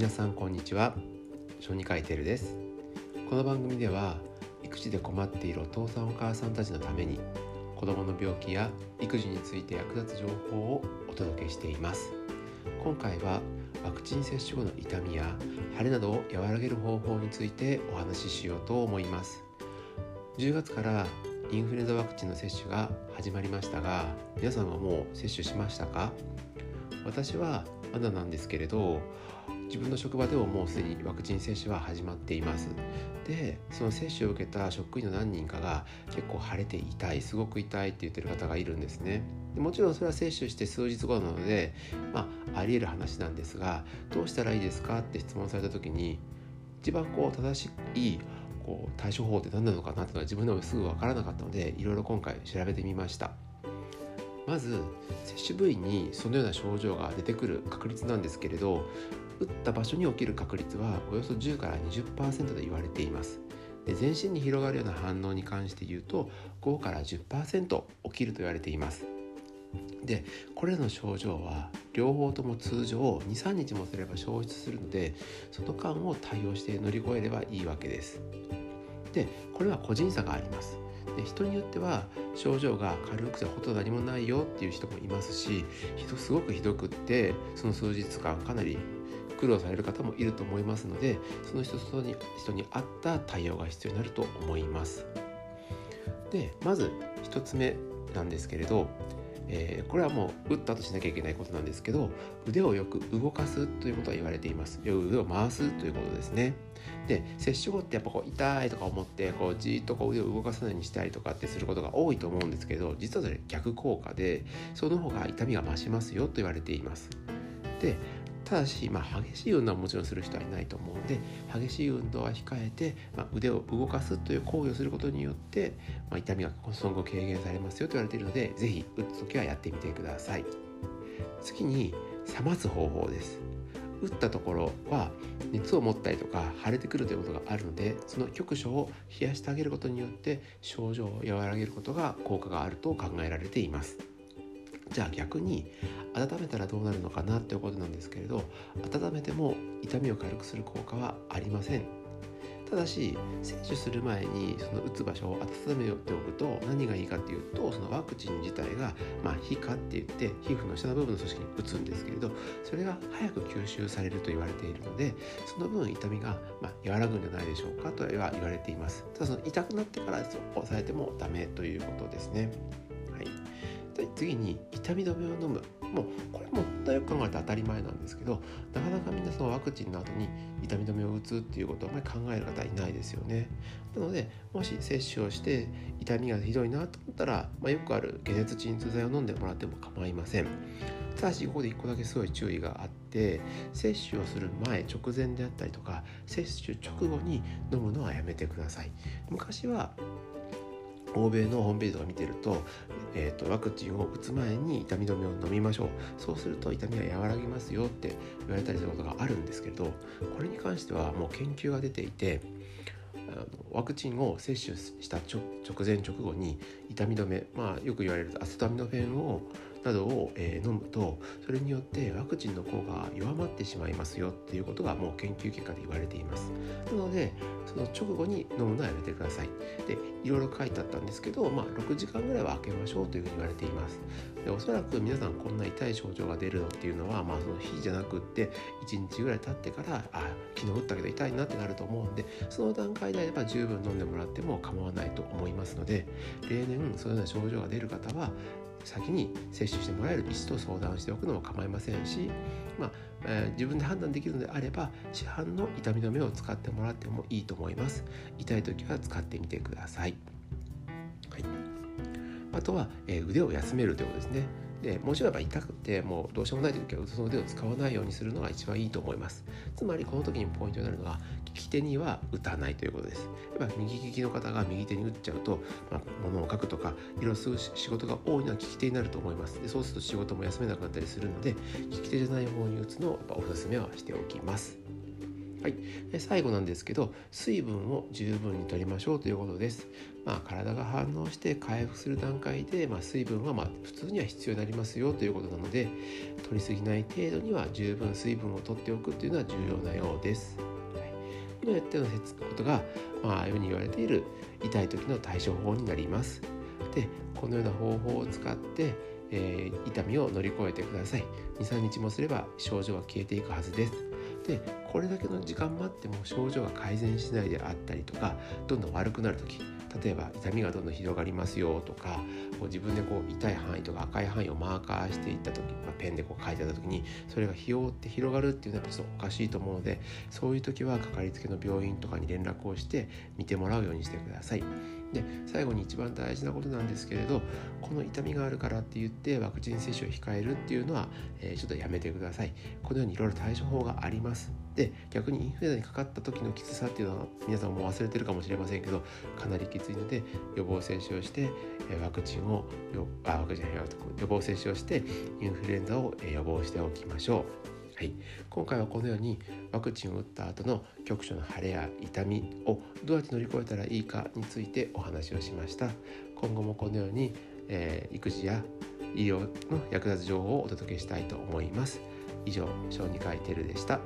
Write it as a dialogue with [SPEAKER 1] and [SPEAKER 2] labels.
[SPEAKER 1] 皆さんこんにちは。小児科医テルです。この番組では育児で困っているお父さんお母さんたちのために子どもの病気や育児について役立つ情報をお届けしています。今回はワクチン接種後の痛みや腫れなどを和らげる方法についてお話ししようと思います。10月からインフルエンザワクチンの接種が始まりましたが皆さんはもう接種しましたか？私はまだなんですけれど自分の職場でももうすでにワクチン接種は始まっています。でその接種を受けた職員の何人かが結構腫れて痛いすごく痛いって言ってる方がいるんですね。でもちろんそれは接種して数日後なのでまあありえる話なんですがどうしたらいいですかって質問された時に一番こう正しいこう対処法って何なのかなっていうのは自分でもすぐ分からなかったのでいろいろ今回調べてみました。まず接種部位にそのような症状が出てくる確率なんですけれど打った場所に起きる確率はおよそ10から20%と言われています。で全身に広がるような反応に関して言うと5から10%起きると言われています。でこれらの症状は両方とも通常23日もすれば消失するのでその間を対応して乗り越えればいいわけです。でこれは個人差があります。で人によっては症状が軽くてほとんど何もないよっていう人もいますし人すごくひどくってその数日間かなり苦労される方もいると思いますのでその人に人に合った対応が必要になると思います。でまず1つ目なんですけれどえー、これはもう打ったとしなきゃいけないことなんですけど腕をよく動かすということは言われています。腕を回すということですね。で接種後ってやっぱこう痛いとか思ってこうじっとこう腕を動かさないようにしたりとかってすることが多いと思うんですけど実はそれ逆効果でその方が痛みが増しますよと言われています。でただし、まあ、激しい運動はもちろんする人はいないと思うので激しい運動は控えて、まあ、腕を動かすという行為をすることによって、まあ、痛みがその後軽減されますよと言われているので是非打つ時はやってみてください。次に冷ます方法です。打ったところは熱を持ったりとか腫れてくるということがあるのでその局所を冷やしてあげることによって症状を和らげることが効果があると考えられています。じゃあ逆に温めたらどうなるのかなっていうことなんですけれど温めても痛みを軽くする効果はありません。ただし接種する前にその打つ場所を温めておくと何がいいかっていうとそのワクチン自体が、まあ、皮下って言って皮膚の下の部分の組織に打つんですけれどそれが早く吸収されると言われているのでその分痛みが、まあ、和らぐんじゃないでしょうかとは言われています。ただその痛くなってから抑えてもダメということですね。次に痛み止めを飲む。もうこれも本当はよく考えて当たり前なんですけどなかなかみんなそのワクチンの後に痛み止めを打つっていうことをあまり考える方いないですよね。なのでもし接種をして痛みがひどいなと思ったら、まあ、よくある解熱鎮痛剤を飲んでもらっても構いません。ただしここで1個だけすごい注意があって接種をする前直前であったりとか接種直後に飲むのはやめてください。昔は欧米のホームページとか見てると,、えーと、ワクチンを打つ前に痛み止めを飲みましょう。そうすると痛みは和らぎますよって言われたりすることがあるんですけどこれに関してはもう研究が出ていてあのワクチンを接種した直前直後に痛み止めまあよく言われるアセトアミノフェンをなどを、えー、飲むとそれによってワクチンの効果が弱まってしまいますよっていうことがもう研究結果で言われています。なのでその直後に飲むのはやめてください。でいろいろ書いてあったんですけど、まあ、6時間ぐらいは空けましょうというふうに言われています。でおそらく皆さんこんな痛い症状が出るのっていうのは、まあ、その日じゃなくって1日ぐらい経ってからあ昨日打ったけど痛いなってなると思うんでその段階であれば十分飲んでもらっても構わないと思いますので例年そういうような症状が出る方は先に接種してもらえる医師と相談しておくのも構いませんし、まあえー、自分で判断できるのであれば市販の痛み止めを使ってもらってもいいと思います。痛い時は使ってみてください、はい、あとは、えー、腕を休めるということですね。でもちろんやっぱ痛くてもうどうしようもない時はその腕を使わないようにするのが一番いいと思います。つまりこの時にポイントになるのは利き手には打たないということです。やっぱ右利きの方が右手に打っちゃうと、まあ、物を書くとかいろいろする仕事が多いのは利き手になると思います。でそうすると仕事も休めなくなったりするので利き手じゃない方に打つのをおすすめはしておきます。はい、最後なんですけど水分を十分に取りましょうということです。まあ、体が反応して回復する段階で、まあ、水分はまあ普通には必要になりますよということなので取りすぎない程度には十分水分を取っておくというのは重要なようです。はい、今やったようなことが、まああいうふうに言われている痛い時の対処法になります。でこのような方法を使ってえー、痛みを乗り越えてください23日もすれば症状は消えていくはずですでこれだけの時間待っても症状が改善しないであったりとかどんどん悪くなる時例えば痛みがどんどん広がりますよとかこう自分でこう痛い範囲とか赤い範囲をマーカーしていった時、まあ、ペンでこう書いてた時にそれがひよって広がるっていうのはちょっとおかしいと思うのでそういう時はかかりつけの病院とかに連絡をして見てもらうようにしてください。で最後に一番大事なことなんですけれどこの痛みがあるからって言ってワクチン接種を控えるっていうのは、えー、ちょっとやめてくださいこのようにいろいろ対処法がありますで逆にインフルエンザにかかった時のきつさっていうのは皆さんも忘れてるかもしれませんけどかなりきついので予防接種をして、えワクチンをあワクチン予防接種をしてインフルエンザを予防しておきましょう。はい、今回はこのようにワクチンを打った後の局所の腫れや痛みをどうやって乗り越えたらいいかについてお話をしました。今後もこのように、えー、育児や医療の役立つ情報をお届けしたいと思います。以上小児科医テルでした。